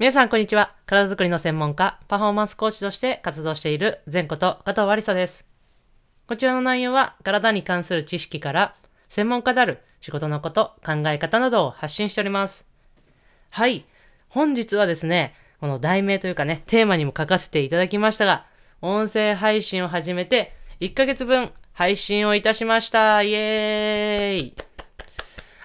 皆さん、こんにちは。体づくりの専門家、パフォーマンスコーチとして活動している前こと加藤わりさです。こちらの内容は、体に関する知識から、専門家である仕事のこと、考え方などを発信しております。はい。本日はですね、この題名というかね、テーマにも書かせていただきましたが、音声配信を始めて1ヶ月分配信をいたしました。イエーイ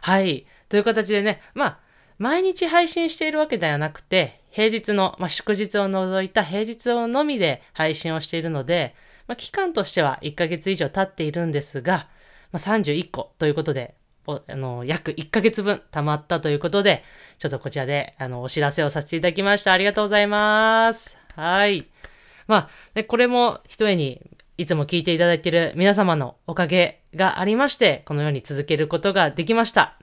はい。という形でね、まあ、毎日配信しているわけではなくて、平日の、まあ、祝日を除いた平日をのみで配信をしているので、まあ、期間としては1ヶ月以上経っているんですが、まあ、31個ということで、あの、約1ヶ月分溜まったということで、ちょっとこちらで、あの、お知らせをさせていただきました。ありがとうございます。はい。まあ、でこれも一重にいつも聞いていただいている皆様のおかげがありまして、このように続けることができました。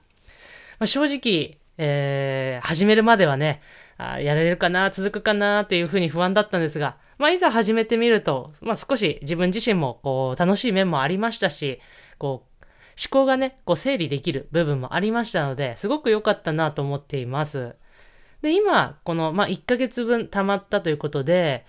まあ、正直、えー、始めるまではね、あやれるかな、続くかなっていうふうに不安だったんですが、まあ、いざ始めてみると、まあ、少し自分自身もこう楽しい面もありましたし、こう思考がね、こう整理できる部分もありましたので、すごく良かったなと思っています。で、今、この、まあ、1ヶ月分溜まったということで、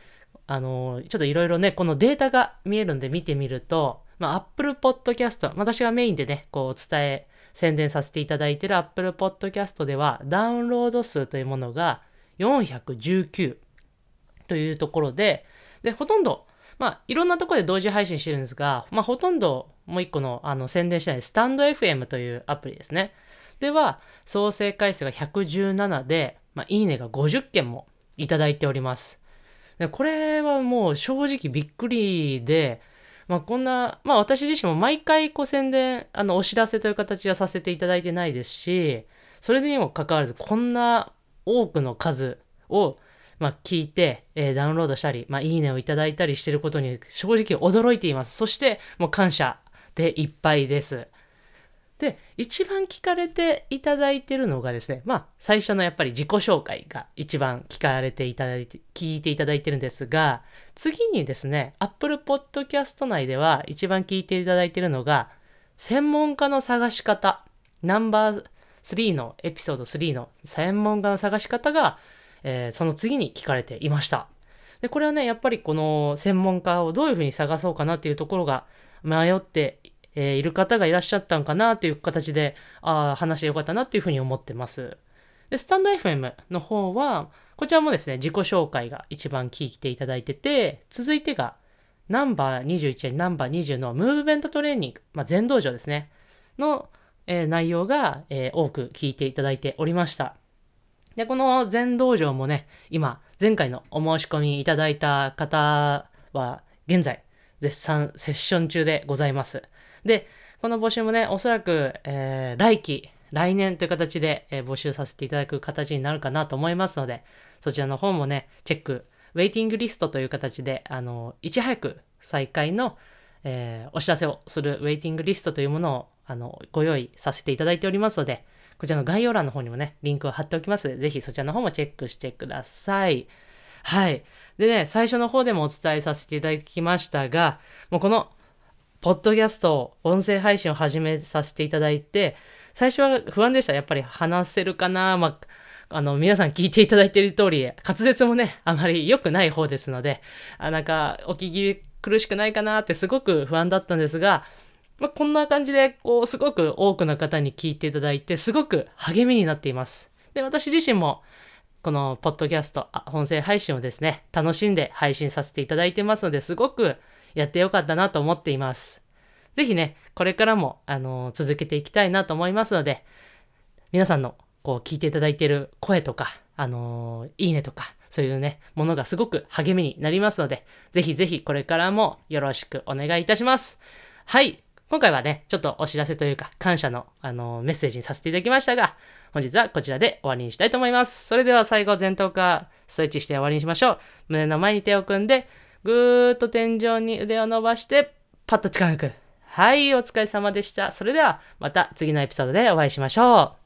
あのちょっといろいろね、このデータが見えるんで見てみると、まあ、Apple Podcast、私がメインでね、こう伝え、宣伝させていただいている Apple Podcast ではダウンロード数というものが419というところで、で、ほとんど、まあ、いろんなところで同時配信してるんですが、まあ、ほとんどもう一個のあの宣伝してないスタンド FM というアプリですね。では、総生回数が117で、まあ、いいねが50件もいただいております。でこれはもう正直びっくりで、まあ、こんな、まあ私自身も毎回こう宣伝、あのお知らせという形はさせていただいてないですし、それにもかかわらずこんな多くの数を、まあ、聞いて、えー、ダウンロードしたり、まあ、いいねをいただいたりしてることに正直驚いています。そして、もう感謝でいっぱいです。で、一番聞かれていただいてるのがですね、まあ、最初のやっぱり自己紹介が一番聞かれていただいて、聞いていただいてるんですが、次にですね、Apple Podcast 内では一番聞いていただいてるのが、専門家の探し方、ナンバー3のエピソード3の専門家の探し方が、えー、その次に聞かれていました。で、これはね、やっぱりこの専門家をどういうふうに探そうかなっていうところが迷ってえー、いる方がいらっしゃったんかなという形で、ああ、話してよかったなっていうふうに思ってます。で、スタンド FM の方は、こちらもですね、自己紹介が一番聞いていただいてて、続いてが、ナンバー21やナンバー20のムーブメントトレーニング、まあ、全道場ですね、の、えー、内容が、えー、多く聞いていただいておりました。で、この全道場もね、今、前回のお申し込みいただいた方は、現在、絶賛セッション中でございます。で、この募集もね、おそらく、えー、来期、来年という形で、えー、募集させていただく形になるかなと思いますので、そちらの方もね、チェック、ウェイティングリストという形で、あの、いち早く再開の、えー、お知らせをするウェイティングリストというものを、あの、ご用意させていただいておりますので、こちらの概要欄の方にもね、リンクを貼っておきますので、ぜひそちらの方もチェックしてください。はい。でね、最初の方でもお伝えさせていただきましたが、もうこのポッドキャスト、音声配信を始めさせていただいて、最初は不安でした。やっぱり話せるかな？まあ、あの、皆さん聞いていただいている通り、滑舌もね、あまり良くない方ですので、あなんか、お聞き苦しくないかなってすごく不安だったんですが、まあ、こんな感じで、こう、すごく多くの方に聞いていただいて、すごく励みになっています。で、私自身も、このポッドキャスト、音声配信をですね、楽しんで配信させていただいてますので、すごくやってよかったなと思っています。ぜひね、これからも、あのー、続けていきたいなと思いますので、皆さんの、こう、聞いていただいている声とか、あのー、いいねとか、そういうね、ものがすごく励みになりますので、ぜひぜひこれからもよろしくお願いいたします。はい。今回はね、ちょっとお知らせというか、感謝の、あの、メッセージにさせていただきましたが、本日はこちらで終わりにしたいと思います。それでは最後、前頭下、ストレッチして終わりにしましょう。胸の前に手を組んで、ぐーっと天井に腕を伸ばして、パッと力抜く。はい、お疲れ様でした。それではまた次のエピソードでお会いしましょう。